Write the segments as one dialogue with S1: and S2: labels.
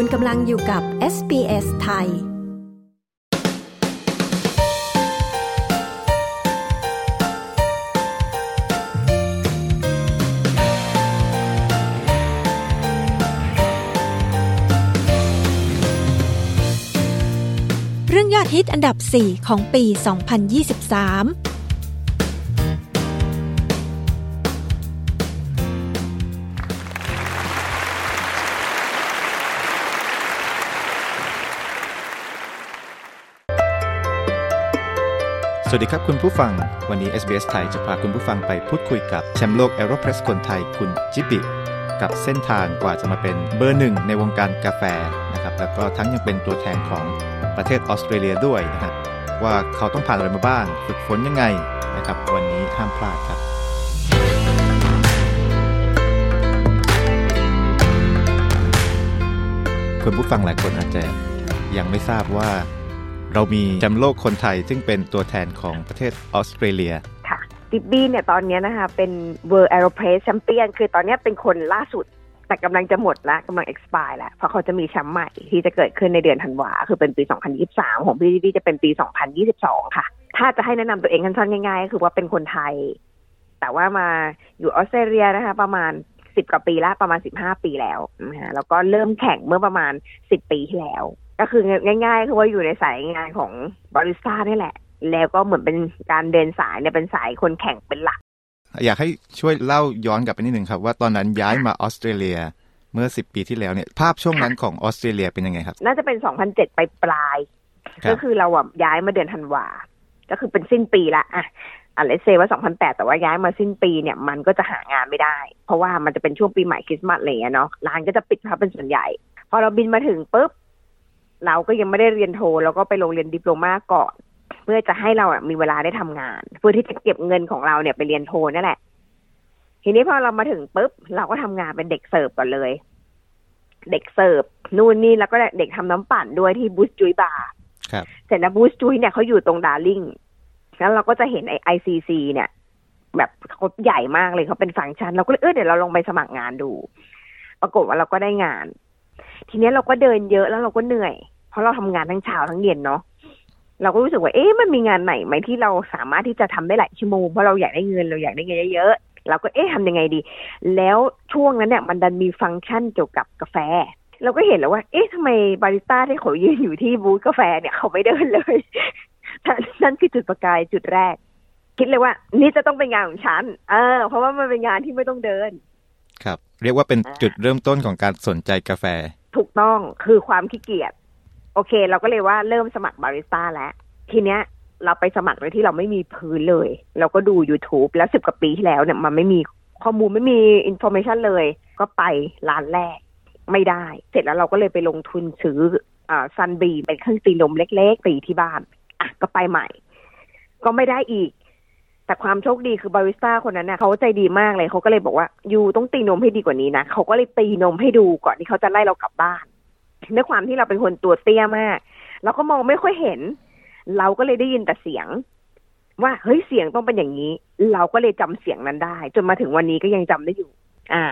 S1: คุณกำลังอยู่กับ SBS ไทย เรื่องยอดฮิตอันดับ 4 ของปี 2023
S2: สวัสดีครับคุณผู้ฟัง วันนี้ SBS ไทยจะพาคุณผู้ฟังไปพูดคุยกับแชมป์โลก Aeropress คนไทยคุณจิบิกับเส้นทางกว่าจะมาเป็นเบอร์หนึ่งในวงการกาแฟนะครับแล้วก็ทั้งยังเป็นตัวแทนของประเทศออสเตรเลียด้วยนะครับว่าเขาต้องผ่านอะไรมาบ้างฝึกฝนยังไงนะครับวันนี้ห้ามพลาดครับคุณผู้ฟังหลายคนอาจจะยังไม่ทราบว่า เรามีแชมป์โลกคนไทย ซึ่งเป็นตัวแทนของประเทศออสเตรเลีย
S3: ค่ะดิบบี้เนี่ยตอนนี้นะคะเป็น World Aeropress Champion คือตอนนี้เป็นคนล่าสุดแต่กำลังจะหมดแล้วกำลัง expire แล้วเพราะเขาจะมีแชมป์ใหม่ที่จะเกิดขึ้นในเดือนธันวาคือเป็นปี 2023 ของพี่ดิบบี้จะเป็นปี 2022 ค่ะ ถ้าจะให้แนะนำตัวเองสั้นๆง่ายๆก็คือว่าเป็นคนไทย แต่ว่ามาอยู่ออสเตรเลียนะคะ ประมาณ 10 กว่าปีแล้วประมาณ 15 ปีแล้วนะฮะแล้วก็เริ่มแข่งเมื่อประมาณ 10 ปีที่แล้ว ก็คือง่ายๆคือว่าอยู่ในสายงานของบาริสต้านี่แหละ แล้วก็เหมือนเป็นการเดินสายเนี่ยเป็นสายคนแข่งเป็นหลัก
S2: อยากให้ช่วยเล่าย้อนกลับไปนิดหนึ่งครับ ว่าตอนนั้นย้ายมาออสเตรเลียเมื่อ10ปีที่แล้วเนี่ยภาพช่วงนั้นของออสเตรเลียเป็นยังไงครับ
S3: น่าจะเป็น2007ไปปลาย
S2: ครับ
S3: ก็คือเราอะย้ายมาเดือนธันวา ก็คือเป็นสิ้นปีละอะอะเลเซว่า2008แต่ว่าย้ายมาสิ้นปีเนี่ยมันก็จะหางานไม่ได้ เพราะว่ามันจะเป็นช่วงปีใหม่คริสต์มาสอะไรอย่างเงี้ยเนาะร้านก็จะปิดครับเป็นส่วนใหญ่ พอเราบินมาถึงปุ๊บ เราก็ยังไม่ได้เรียนโทเราก็ไปลงเรียน diploma ก่อน เพื่อจะให้เราอะมีเวลาได้ทำงาน เพื่อที่จะเก็บเงินของเราเนี่ยไปเรียนโทนั่นแหละ ทีนี้พอเรามาถึงปุ๊บเราก็ทำงานเป็นเด็กเสิร์ฟก่อนเลย เด็กเสิร์ฟนู่นนี่แล้วก็เด็กทำน้ำปั่นด้วยที่ Boost Juice Bar
S2: ครับ
S3: เสร็จแล้ว Boost Juice เนี่ยเขาอยู่ตรง Darlingแล้วเราก็จะเห็นไอไอซีซีเนี่ย แบบเขาใหญ่มากเลยเขาเป็นฟังก์ชัน เราก็เลยเออเดี๋ยวเราลองไปสมัครงานดู ปรากฏว่าเราก็ได้งาน ทีเนี้ยเราก็เดินเยอะแล้วเราก็เหนื่อย เพราะเราทำงานทั้งเช้าทั้งเย็นเนาะเราก็รู้สึกว่าเอ๊ะมันมีงานไหนไหมที่เราสามารถที่จะทำได้หลายชั่วโมงเพราะเราอยากได้เงินเราอยากได้เงินเยอะๆเราก็เอ๊ะทำยังไงดี แล้วช่วงนั้นเนี่ยมันดันมีฟังก์ชันเกี่ยวกับกาแฟ เราก็เห็นแล้วว่า เอ๊ะทำไมบาริสต้าที่เขายืนอยู่ที่บูธกาแฟเนี่ยเขาไม่เดินเลยนั่นคือจุดประกายจุดแรก คิดเลยว่า นี่จะต้องเป็นงานของฉันเออ เพราะว่ามันเป็นงานที่ไม่ต้องเดิน
S2: ครับ เรียกว่าเป็น
S3: อ่า
S2: จุดเริ่มต้นของการสนใจกาแฟ
S3: ถูกต้องคือความขี้เกียจโอเค เราก็เลยว่าเริ่มสมัครบาริสต้าแล้ว ทีเนี้ยเราไปสมัครโดยที่เราไม่มีพื้นเลย เราก็ดู YouTube แล้วสิบกว่าปีที่แล้วเนี่ยมันไม่มีข้อมูลไม่มีอินโฟ a t ชันเลย ก็ไปร้านแรกไม่ได้ เสร็จแล้วเราก็เลยไปลงทุนซื้ออ่าซันบีเป็นเครื่องตีลมเล็กๆตีที่บ้านอะก็ไปใหม่ ก็ไม่ได้อีก แต่ความโชคดีคือบาริสต้าคนนั้นเนี่ยเขาใจดีมากเลยเขาก็เลยบอกว่ายูต้องตีนมให้ดีกว่านี้นะเขาก็เลยตีนมให้ดูก่อนที่เขาจะไล่เรากลับบ้านด้วยความที่เราเป็นคนตัวเตี้ยมากเราก็มองไม่ค่อยเห็น เราก็เลยได้ยินแต่เสียง ว่าเฮ้ยเสียงต้องเป็นอย่างนี้ เราก็เลยจำเสียงนั้นได้ จนมาถึงวันนี้ก็ยังจำได้อยู่ อ่า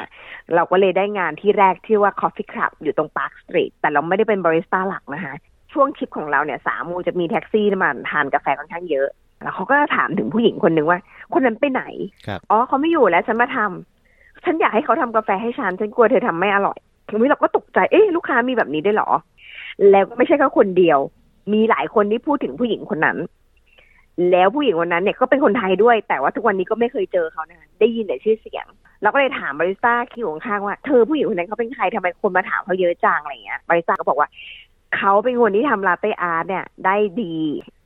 S3: เราก็เลยได้งานที่แรกที่ว่า Coffee Club อยู่ตรง Park Street แต่เราไม่ได้เป็นบาริสต้าหลักนะคะช่วงทริปของเราเนี่ยสามโมงจะมีแท็กซี่มาทานกาแฟค่อนข้างเยอะ แล้วเขาก็ถามถึงผู้หญิงคนหนึ่งว่า คนนั้นไปไหน
S2: ครับ
S3: อ๋อเขาไม่อยู่แล้วฉันมาทำฉันอยากให้เขาทำกาแฟให้ฉันฉันกลัวเธอทำไม่อร่อยทีนี้เราก็ตกใจเอ๊ะลูกค้ามีแบบนี้ได้วยเหรอ แล้วก็ไม่ใช่แค่คนเดียว มีหลายคนที่พูดถึงผู้หญิงคนนั้น แล้วผู้หญิงคนนั้นเนี่ยก็เป็นคนไทยด้วย แต่ว่าทุกวันนี้ก็ไม่เคยเจอเขานะได้ยินแต่ชื่อเสียงเราก็เลยถามบาริสต้าคิวข้างๆว่าเธอผู้หญิงคนนั้นเขาเป็นใครทำไมคนมาถามเขาเยอะจังอะไรเงี้ยบาริสต้าก็บอกว่าเขาเป็นคนที่ทำลาเต้อาร์ตเนี่ย ได้ดี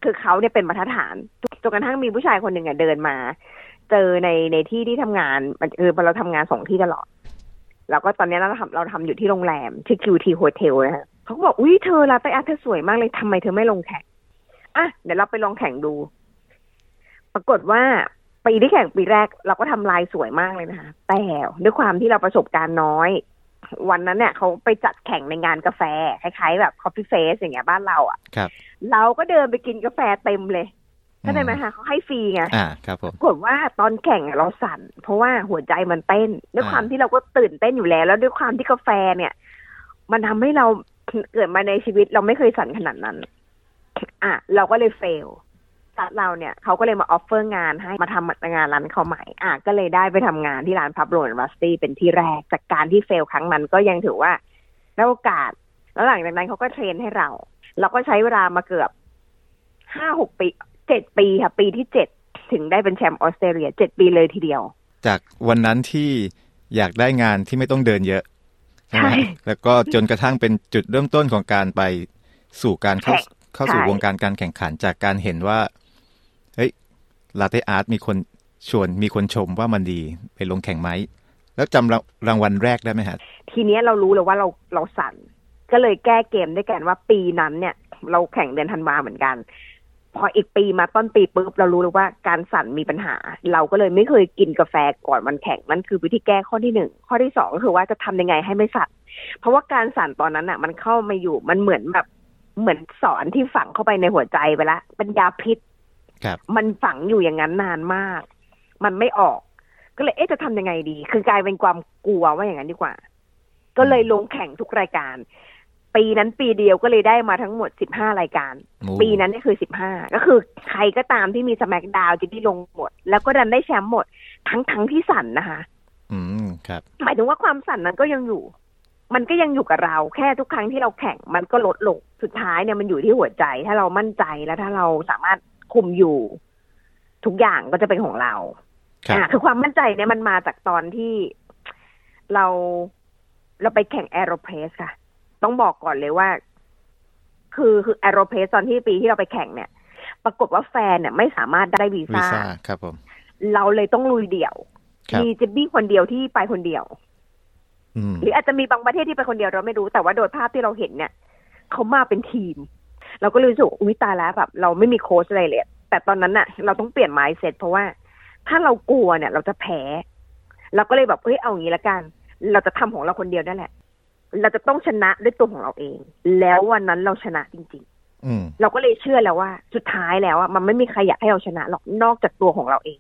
S3: คือเขาเนี่ยเป็นมาตรฐานจนกระทั่งมีผู้ชายคนหนึ่งอะเดินมา เจอในในที่ที่ทำงานมันเออเราทำงานสองที่ตลอดแล้วก็ตอนนี้เราทำเราทำอยู่ที่โรงแรมชื่อ QT Hotel นะฮะเขาก็บอกอุ้ยเธอลาเต้อาร์ตเธอสวยมากเลยทำไมเธอไม่ลงแข่งอะเดี๋ยวเราไปลองแข่งดู ปรากฏว่าปีที่แข่งปีแรกเราก็ทำลายสวยมากเลยนะคะแต่ด้วยความที่เราประสบการณ์น้อย วันนั้นเนี่ยเขาไปจัดแข่งในงานกาแฟคล้ายๆ แบบ Coffee Face อย่างเงี้ยบ้านเราอะ่ะ
S2: ครับ
S3: เราก็เดินไปกินกาแฟเต็มเลยเข้าใจไหมคะเขาให้ฟรีไง
S2: อ่าครับผม
S3: ปรากฏว่าตอนแข่งอะเราสั่น เพราะว่าหัวใจมันเต้น ด้วย
S2: อ่า
S3: ความที่เราก็ตื่นเต้นอยู่แล้ว แล้วด้วยความที่กาแฟเนี่ย มันทำให้เราเกิดมาในชีวิตเราไม่เคยสั่นขนาดนั้น อะ เราก็เลย fail เราเนี่ยเขาก็เลยมา offer งานให้มาทำงานร้านเขาใหม่อะก็เลยได้ไปทำงานที่ร้าน Pablo and Rusty's เป็นที่แรกจากการที่ fail ครั้งนั้นก็ยังถือว่าได้โอกาส แล้วหลังจากนั้นเขาก็ train ให้เรา เราก็ใช้เวลามาเกือบห้าหกปีเจ็ดปีค่ะ ปีที่เจ็ดถึงได้เป็นแชมป์ออสเตรเลียเจ็ดปีเลยทีเดียว
S2: จากวันนั้นที่อยากได้งานที่ไม่ต้องเดินเยอะ
S3: ใช่
S2: แล้วก็จนกระทั่งเป็นจุดเริ่มต้นของการไปสู่การเข้า
S3: แข่ง
S2: เข้าสู่
S3: ใช่
S2: วงการการแข่งขันจากการเห็นว่าเฮ้ย ลาเต้อาร์ตมีคนชวนมีคนชมว่ามันดีไปลงแข่งไหม แล้วจำรางวัลแรกได้ไหมฮะ
S3: ทีเนี้ยเรารู้เลยว่าเราเราสั่น ก็เลยแก้เกมด้วยกันว่าปีนั้นเนี่ย เราแข่งเดือนธันวาเหมือนกัน พออีกปีมาต้นปีปุ๊บเรารู้เลยว่าการสั่นมีปัญหา เราก็เลยไม่เคยกินกาแฟก่อนวันแข่งนั่นคือวิธีแก้ข้อที่หนึ่งข้อที่สองก็คือว่าจะทำยังไงให้ไม่สั่นเพราะว่าการสั่นตอนนั้นอะ มันเข้ามาอยู่มันเหมือนแบบเหมือนสอนที่ฝังเข้าไปในหัวใจไปละเป็นยาพิษ มันฝังอยู่อย่างนั้นนานมาก มันไม่ออก ก็เลยเอ๊ะจะทำยังไงดี คือกลายเป็นความกลัวว่าอย่างนั้นดีกว่า ก็เลยลงแข่งทุกรายการ ปีนั้นปีเดียวก็เลยได้มาทั้งหมดสิบห้ารายการ
S2: โอ้
S3: ปีนั้นนี่คือสิบห้าก็คือใครก็ตามที่มีสมักดาวจะได้ลงหมด แล้วก็ดันได้แชมป์หมด ทั้งทั้งที่สั่นนะคะ
S2: อืมครับ
S3: หมายถึงว่าความสั่นนั้นก็ยังอยู่มันก็ยังอยู่กับเราแค่ทุกครั้งที่เราแข่งมันก็ลดลง สุดท้ายเนี่ยมันอยู่ที่หัวใจ ถ้าเรามั่นใจแล้วถ้าเราสามารถ คุมอยู่ ทุกอย่างก็จะเป็นของเรา
S2: ครับ
S3: อ่าคือความมั่นใจเนี่ยมันมาจากตอนที่เราเราไปแข่งแอโรเพสค่ะ ต้องบอกก่อนเลยว่า คือคือแอโรเพสตอนที่ปีที่เราไปแข่งเนี่ย ปรากฏว่าแฟนเนี่ยไม่สามารถได้วี
S2: วี
S3: ซ่า
S2: ซ่าครับผม
S3: เราเลยต้องลุยเดี่ยว
S2: ครับ
S3: มีเจบบี้คนเดียวที่ไปคนเดียว
S2: อืม
S3: หรืออาจจะมีบางประเทศที่ไปคนเดียวเราไม่รู้แต่ว่าโดยภาพที่เราเห็นเนี่ยเขามาเป็นทีม เราก็เลยรู้สึกว่าอุ้ยตายแล้วแบบเราไม่มีโค้ชอะไรเลยแต่ตอนนั้นน่ะเราต้องเปลี่ยน mindset เพราะว่า ถ้าเรากลัวเนี่ย เราจะแพ้เราก็เลยแบบเฮ้ยเอาอย่างนี้ละกัน เราจะทำของเราคนเดียวนั่นแหละ เราจะต้องชนะด้วยตัวของเราเอง แล้ววันนั้นเราชนะจริง
S2: อืม
S3: ๆเราก็เลยเชื่อแล้วว่า สุดท้ายแล้วอะมันไม่มีใครอยากให้เราชนะหรอกนอกจากตัวของเราเอง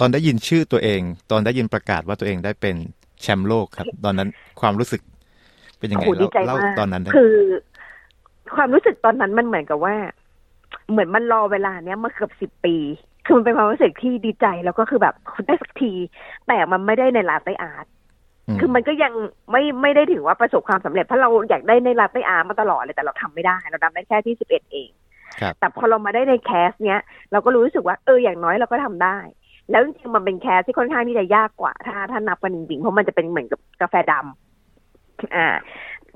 S2: ตอนได้ยินชื่อตัวเอง ตอนได้ยินประกาศว่าตัวเองได้เป็นแชมป์โลกครับ ตอนนั้นความรู้สึกเป็นยังไง
S3: โอ้โหดีใจ
S2: เล่า
S3: มา
S2: เล่ากตอนนั้นได้
S3: คือ ความรู้สึกตอนนั้นมันเหมือนกับว่า เหมือนมันรอเวลาเนี้ยมาเกือบสิบปี คือมันเป็นความรู้สึกที่ดีใจแล้วก็คือแบบได้สักที แต่มันไม่ได้ใน latte art อื
S2: ม
S3: คือมันก็ยังไม่ไม่ได้ถือว่าประสบความสำเร็จเพราะเราอยากได้ใน latte art มาตลอดเลยแต่เราทำไม่ได้ เราทำได้แค่ที่สิบเอ็ดเอง
S2: ครับ
S3: แต่พอเรามาได้ในแคส เนี้ย เราก็รู้สึกว่าเอออย่างน้อยเราก็ทำได้ แล้วจริงๆมันเป็นแคสที่ค่อนข้างที่จะยากกว่า ถ้าถ้านับกันจริงๆเพราะมันจะเป็นเหมือนกับกาแฟดำอ่า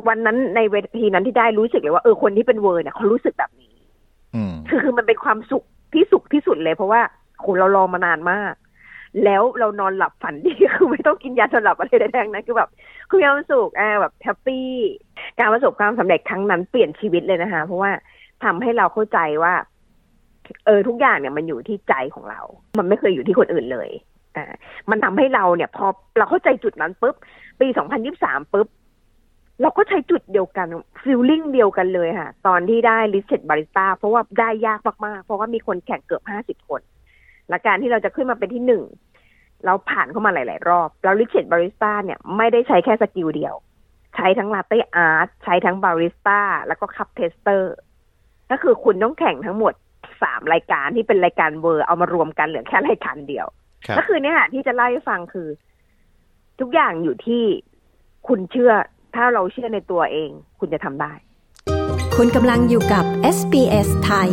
S3: วันนั้นในเวทีนั้นที่ได้รู้สึกเลยว่าเออคนที่เป็น world เนี่ยเขารู้สึกแบบนี้
S2: อืม
S3: คือคือมันเป็นความสุขที่สุขที่สุดเลยเพราะว่าโหเรารอมานานมาก แล้วเรานอนหลับฝันดีคือไม่ต้องกินยานอนหลับอะไรใดๆทั้งนั้นคือแบบคือมีความสุขอ่าแบบแฮปปี้การประสบความสำเร็จครั้งนั้นเปลี่ยนชีวิตเลยนะคะ เพราะว่าทำให้เราเข้าใจว่า เออทุกอย่างเนี่ยมันอยู่ที่ใจของเรา มันไม่เคยอยู่ที่คนอื่นเลยอ่ามันทำให้เราเนี่ย พอเราเข้าใจจุดนั้นปุ๊บปี2023ปุ๊บ เราก็ใช้จุดเดียวกันfeeling เดียวกันเลยค่ะ ตอนที่ได้ลิสเ e ตบาริสต้าเพราะว่าได้ยากมากๆ เพราะว่ามีคนแข่งเกือบห้าสิบคน และการที่เราจะขึ้นมาเป็นที่หนึ่งเราผ่านเข้ามาหลาย ๆ รอบแล้วลิสเ e ตบาริสต้าเนี่ยไม่ได้ใช้แค่ skill เดียว ใช้ทั้ง latte art ใช้ทั้งบาริสต้าแล้วก็ cup taster ก็คือคุณต้องแข่งทั้งหมดสามรายการที่เป็นรายการ world เอามารวมกันเหลือแค่รายการเดียว
S2: ครับ
S3: ก็คือเนี่ยค่ะที่จะเล่าให้ฟังคือ ทุกอย่างอยู่ที่คุณเชื่อ ถ้าเราเชื่อในตัวเอง คุณจะทำได้
S1: คุณกำลังอยู่กับ SBS ไทย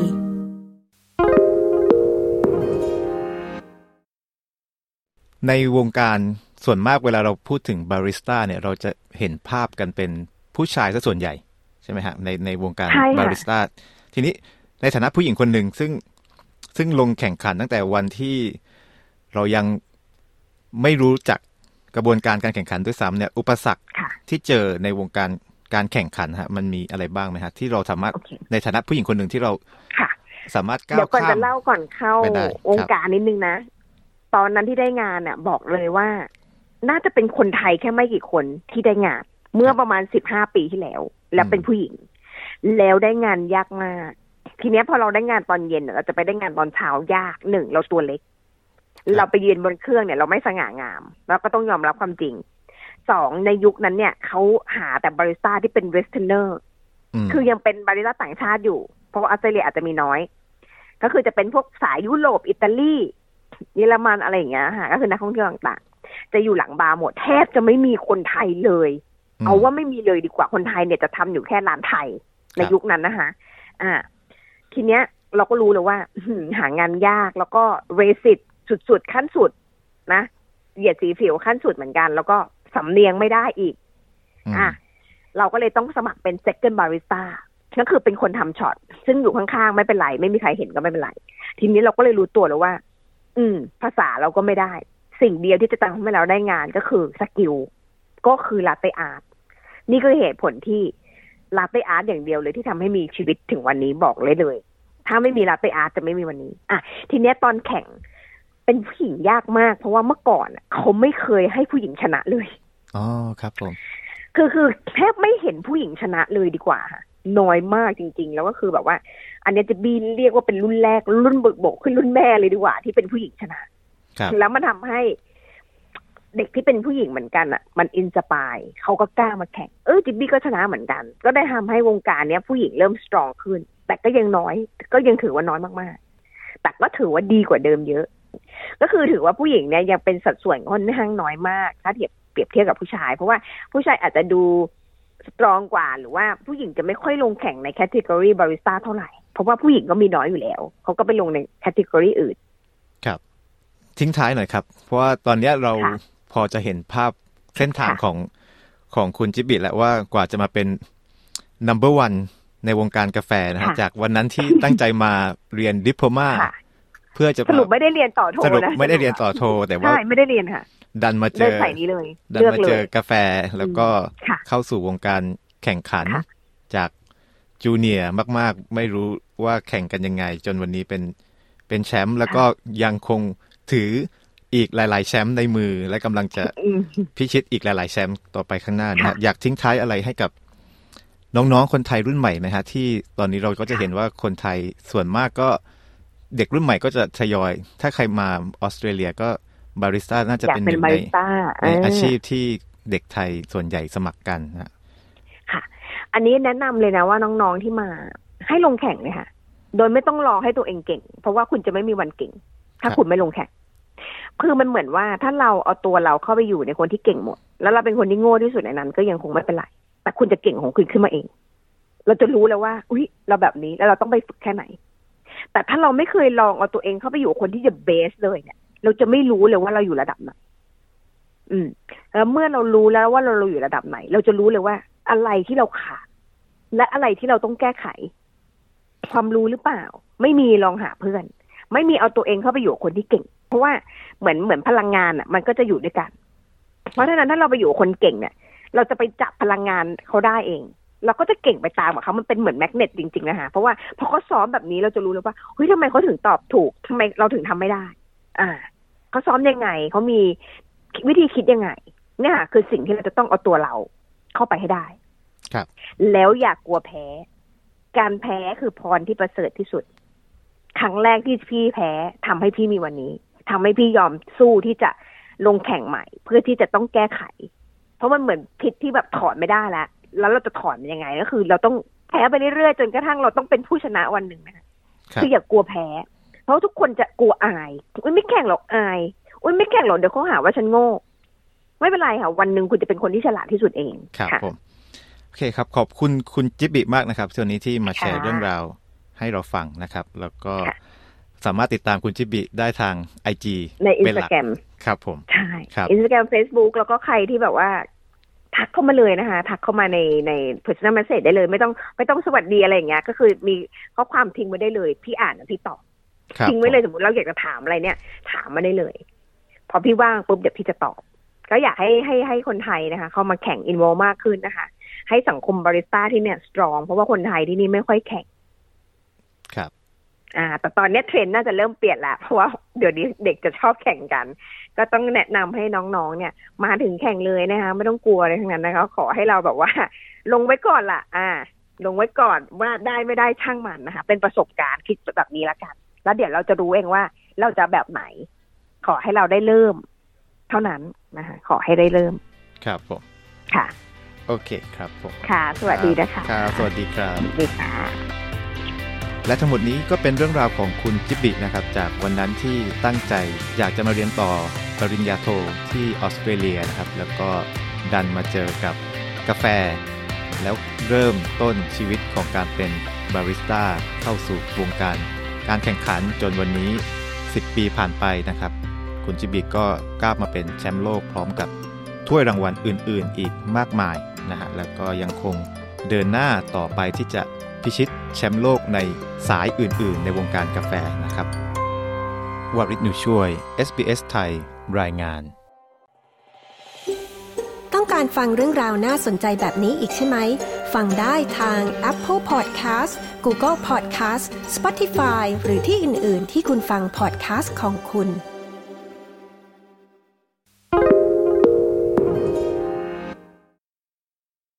S2: ในวงการส่วนมากเวลาเราพูดถึงบาริสต้าเนี่ยเราจะเห็นภาพกันเป็นผู้ชายซะส่วนใหญ่ ใช่ไหมฮะในในวงการ
S3: ใช่ค่ะ
S2: บาริสต้าทีนี้ในฐานะผู้หญิงคนหนึ่งซึ่งซึ่งลงแข่งขันตั้งแต่วันที่เรายังไม่รู้จัก กระบวนการการแข่งขันด้วยซ้ำเนี่ยอุปสรรค
S3: ค่ะ
S2: ที่เจอในวงการการแข่งขันฮะมันมีอะไรบ้างไหมฮะที่เราสามารถ
S3: โอเค
S2: ในฐานะผู้หญิงคนหนึ่งที่เรา
S3: ค่ะ
S2: สามารถก้า
S3: เดี๋ยววก่อน
S2: ข้าม
S3: จะเล่าก่อนเข้า
S2: ไปได้
S3: วงการนิดนึงนะ ตอนนั้นที่ได้งานน่ะบอกเลยว่า น่าจะเป็นคนไทยแค่ไม่กี่คนที่ได้งาน เมื่อประมาณสิบห้าปีที่แล้ว แล้วเป็นผู้หญิง แล้วได้งานยากมาก ทีเนี้ยพอเราได้งานตอนเย็นน่ะเราจะไปได้งานตอนเช้ายากหนึ่งเราตัวเล็ก เราไปยืนบนเครื่องเนี่ยเราไม่สง่างามแล้วก็ต้องยอมรับความจริงสองในยุคนั้นเนี่ยเขาหาแต่บาริสต้าที่เป็น Westerner อื
S2: ม
S3: คือยังเป็นบาริสต้าต่างชาติอยู่ เพราะว่าออสเตรเลียอาจจะมีน้อย ก็คือจะเป็นพวกสายยุโรปอิตาลีเยอรมันอะไรอย่างเงี้ยค่ะก็คือนักท่องเที่ยวต่างๆ จะอยู่หลังบาร์หมดแทบจะไม่มีคนไทยเลย
S2: ม
S3: เอาว่าไม่มีเลยดีกว่าคนไทยเนี่ยจะทำอยู่แค่ร้านไทยใน
S2: ครับ
S3: ยุคนั้นนะคะ อ่า ทีเนี้ยเราก็รู้เลยว่าอื้อหือหางานยากแล้วก็ racist สุดๆขั้นสุดนะเหยียดสีผิวขั้นสุดเหมือนกัน แล้วก็สำเนียงไม่ได้อีก
S2: ม
S3: อะเราก็เลยต้องสมัครเป็น second barista ก็คือเป็นคนทำช็อต ซึ่งอยู่ข้างๆ ไม่เป็นไร ไม่มีใครเห็นก็ไม่เป็นไร ทีนี้เราก็เลยรู้ตัวแล้วว่า อืม ภาษาเราก็ไม่ได้ สิ่งเดียวที่จะทำให้เราได้งานก็คือ skill ก็คือลาเต้อาร์ตนี่คือเหตุผลที่ลาเต้อาร์ตอย่างเดียวเลยที่ทำให้มีชีวิตถึงวันนี้บอกเลยเลย ถ้าไม่มีลาเต้อาร์ตจะไม่มีวันนี้ อะ ทีเนี้ยตอนแข่ง เป็นผู้หญิงยากมาก เพราะว่าเมื่อก่อนอะเขาไม่เคยให้ผู้หญิงชนะเลย
S2: อ๋อครับผม
S3: คือคือแทบไม่เห็นผู้หญิงชนะเลยดีกว่าค่ะน้อยมากจริง ๆ แล้วก็คือแบบว่า อันเนี้ยจะบีเรียกว่าเป็นรุ่นแรกรุ่นเบิกโบกขึ้นรุ่นแม่เลยดีกว่า ที่เป็นผู้หญิงชนะ
S2: ครับ
S3: แล้วมันทำให้ เด็กที่เป็นผู้หญิงเหมือนกันอะ มัน inspire เขาก็กล้ามาแข่งเออจิบบี้ก็ชนะเหมือนกัน ก็ได้ทำให้วงการเนี้ยผู้หญิงเริ่ม strong ขึ้น แต่ก็ยังน้อย ก็ยังถือว่าน้อยมากๆ แต่ก็ถือว่าดีกว่าเดิมเยอะ ก็คือถือว่าผู้หญิงเนี่ยยังเป็นสัดส่วนค่อนข้างน้อยมาก ถ้าเทียบเปรียบเทียบกับผู้ชาย เพราะว่าผู้ชายอาจจะดู strong กว่าหรือว่าผู้หญิงจะไม่ค่อยลงแข่งใน category บาริสต้าเท่าไหร่ เพราะว่าผู้หญิงก็มีน้อยอยู่แล้วเขาก็ไปลงใน categรีอื่น
S2: ทิ้งท้ายหน่อยครับ เพราะว่าตอนเนี้ยเรา
S3: ค่ะ
S2: พอจะเห็นภาพเส้นทาง
S3: ค่ะ
S2: ของของคุณจิบบิแล้วว่ากว่าจะมาเป็น number one ในวงการกาแฟนะครับ
S3: ค่ะ
S2: จากวันนั้นที่ตั้งใจมาเรียนดิปโ o มา
S3: ค่ะ
S2: เพื่อจะ
S3: สรุปไม่ได้เรียนต่อโท
S2: สรุป
S3: นะ
S2: ไม่ได้เรียนต่อโท แต่ว่า
S3: ใช่ไม่ได้เรียนค่ะ
S2: ดันมาเจ
S3: เลือก
S2: อ
S3: ใส่นี้เลย
S2: ดัน
S3: เลือก
S2: มา
S3: เล
S2: เจอยกาแฟแล้วก็
S3: ค่ะ
S2: เข้าสู่วงการแข่งขัน
S3: ค่ะ
S2: จากจูเนียร์มาก ๆ ไม่รู้ว่าแข่งกันยังไง จนวันนี้เป็นเป็นแชมป์แล้วก็ยังคงถืออีกหลาย ๆ แชมป์ในมือ และกำลังจะ
S3: อืม
S2: พิชิตอีกหลาย ๆ แชมป์ต่อไปข้างหน้านะฮะ
S3: ค่ะ
S2: อยากทิ้งท้ายอะไรให้กับน้อง ๆ คนไทยรุ่นใหม่ไหมฮะ ที่ตอนนี้เราก็จะเห็นว่าคนไทยส่วนมากก็ เด็กรุ่นใหม่ก็จะทยอย ถ้าใครมาออสเตรเลียก็บาริสต้าน่าจะ
S3: อยาก
S2: เป็นห
S3: เป็น
S2: นึ่ง
S3: บา
S2: ใน
S3: ริสต้า
S2: ในอา
S3: เชี
S2: พที่เด็กไทยส่วนใหญ่สมัครกันนะ
S3: อันนี้แนะนำเลยนะว่าน้องๆที่มาให้ลงแข่งเลยค่ะ โดยไม่ต้องรอให้ตัวเองเก่ง เพราะว่าคุณจะไม่มีวันเก่ง ถ้า
S2: ครับ
S3: คุณไม่ลงแข่งคือมันเหมือนว่าถ้าเราเอาตัวเราเข้าไปอยู่ในคนที่เก่งหมด แล้วเราเป็นคนที่โง่ที่สุดในนั้น ก็ยังคงไม่เป็นไรแต่คุณจะเก่งของคุณขึ้นมาเอง เราจะรู้แล้วว่า อุ้ยเราแบบนี้แล้วเราต้องไปฝึกแค่ไหน แต่ถ้าเราไม่เคยลองเอาตัวเองเข้าไปอยู่คนที่จะเบสเลยเนี่ย เราจะไม่รู้เลยว่าเราอยู่ระดับไหนอืม แล้วเมื่อเรารู้แล้วว่าเราเราอยู่ระดับไหน เราจะรู้เลยว่า อะไรที่เราขาด และอะไรที่เราต้องแก้ไข ความรู้หรือเปล่า ไม่มีลองหาเพื่อน ไม่มีเอาตัวเองเข้าไปอยู่คนที่เก่ง เพราะว่าเหมือนเหมือนพลังงานอะ มันก็จะอยู่ด้วยกัน เพราะฉะนั้นถ้าเราไปอยู่คนเก่งเนี่ย เราจะไปจับพลังงานเขาได้เอง เราก็จะเก่งไปตามกับเขามันเป็นเหมือนแมกเนตจริง ๆ นะคะเพราะว่าพอเขาซ้อมแบบนี้เราจะรู้เลยว่าเฮ้ยทำไมเขาถึงตอบถูกทำไมเราถึงทำไม่ได้ อ่าเขาซ้อมยังไงเขามีวิธีคิดยังไง เนี่ยค่ะคือสิ่งที่เราจะต้องเอาตัวเราเข้าไปให้ได้
S2: ครับ
S3: แล้วอย่ากกลัวแพ้ การแพ้คือพรที่ประเสริฐที่สุด ครั้งแรกที่พี่แพ้ทำให้พี่มีวันนี้ทำให้พี่ยอมสู้ที่จะลงแข่งใหม่ เพื่อที่จะต้องแก้ไข เพราะมันเหมือนพิษที่แบบถอนไม่ได้แล้ว แล้วเราจะถอนมันยังไง ก็คือ เราต้องแพ้ไปเรื่อยๆจนกระทั่งเราต้องเป็นผู้ชนะวันหนึ่งนะคะ
S2: ครับ
S3: คืออย่ากกลัวแพ้ เพราะทุกคนจะกลัวอายอุ้ยไม่แข่งหรอกอายอุ้ยไม่แข่งหรอกเดี๋ยวเขาหาว่าฉันโง่ ไม่เป็นไรค่ะ วันหนึ่งคุณจะเป็นคนที่ฉลาดที่สุดเอง
S2: ครับ
S3: ค่ะ
S2: ผมโอเคครับ ขอบคุณคุณจิบบิมากนะครับส่วนนี้ที่มาแชร์
S3: ค่ะ
S2: เรื่องราวให้เราฟังนะครับ แล้วก็
S3: ค่ะ
S2: สามารถติดตามคุณจิบบิได้ทาง IG
S3: ในอิน
S2: เป็น
S3: ส
S2: ห
S3: ตา
S2: ลัก
S3: แกรม
S2: ครับผม
S3: ใช่
S2: ครับ
S3: อินสตาแกรมเฟซบุ๊กแล้วก็ใครที่แบบว่า ทักเข้ามาเลยนะคะ ทักเข้ามาในใน personal message ได้เลย ไม่ต้องไม่ต้องสวัสดีอะไรอย่างเงี้ย ก็คือมีข้อความทิ้งไว้ได้เลย พี่อ่านแล้วพี่ตอบ
S2: ครับ
S3: ทิ้งไว้เลยสมมติเราอยากจะถามอะไรเนี่ย ถามมาได้เลย พอพี่ว่างปุ๊บเดี๋ยวพี่จะตอบ ก็อยากให้ให้ให้คนไทยนะคะ เข้ามาแข่งอินโวมากขึ้นนะคะ ให้สังคมบาริสต้าที่เนี่ยสตรองเพราะว่าคนไทยที่นี่ไม่ค่อยแข่ง
S2: ครับ
S3: อ่า แต่ตอนเนี้ยเทรนด์น่าจะเริ่มเปลี่ยนละเพราะว่าเดี๋ยวนี้เด็กจะชอบแข่งกัน ก็ต้องแนะนำให้น้องๆ เนี่ย มาถึงแข่งเลยนะคะ ไม่ต้องกลัวอะไรทั้งนั้นนะคะ ขอให้เราแบบว่า ลงไว้ก่อนล่ะ อ่า ลงไว้ก่อนว่าได้ไม่ได้ช่างมันนะคะ เป็นประสบการณ์คิดแบบนี้ละกัน แล้วเดี๋ยวเราจะรู้เองว่าเราจะแบบไหน ขอให้เราได้เริ่ม เท่านั้นนะคะ ขอให้ได้เริ่ม
S2: ครับผม
S3: ค่ะ
S2: โอเคครับผม
S3: ค่ะ สวัสดีนะคะ
S2: ครับสวัสดีครับ
S3: สวัสดีค่ะ
S2: และทั้งหมดนี้ก็เป็นเรื่องราวของคุณจิบบินะครับ จากวันนั้นที่ตั้งใจอยากจะมาเรียนต่อปริญญาโทที่ออสเตรเลียนะครับ แล้วก็ดันมาเจอกับกาแฟ แล้วเริ่มต้นชีวิตของการเป็นบาริสต้าเข้าสู่วงการ การแข่งขันจนวันนี้ 10 ปีผ่านไปนะครับ คุณจิบบิก็ก้าวมาเป็นแชมป์โลกพร้อมกับถ้วยรางวัลอื่น ๆ อีกมากมายนะฮะแล้วก็ยังคงเดินหน้าต่อไปที่จะ พิชิตแชมป์โลกในสายอื่น ๆ ในวงการกาแฟนะครับวาริศหนูช่วย SBS ไทย รายงาน
S1: ต้องการฟังเรื่องราวน่าสนใจแบบนี้อีกใช่ไหม ฟังได้ทาง Apple Podcast Google Podcast Spotify หรือที่อื่น ๆ ที่คุณฟัง podcast ของคุณ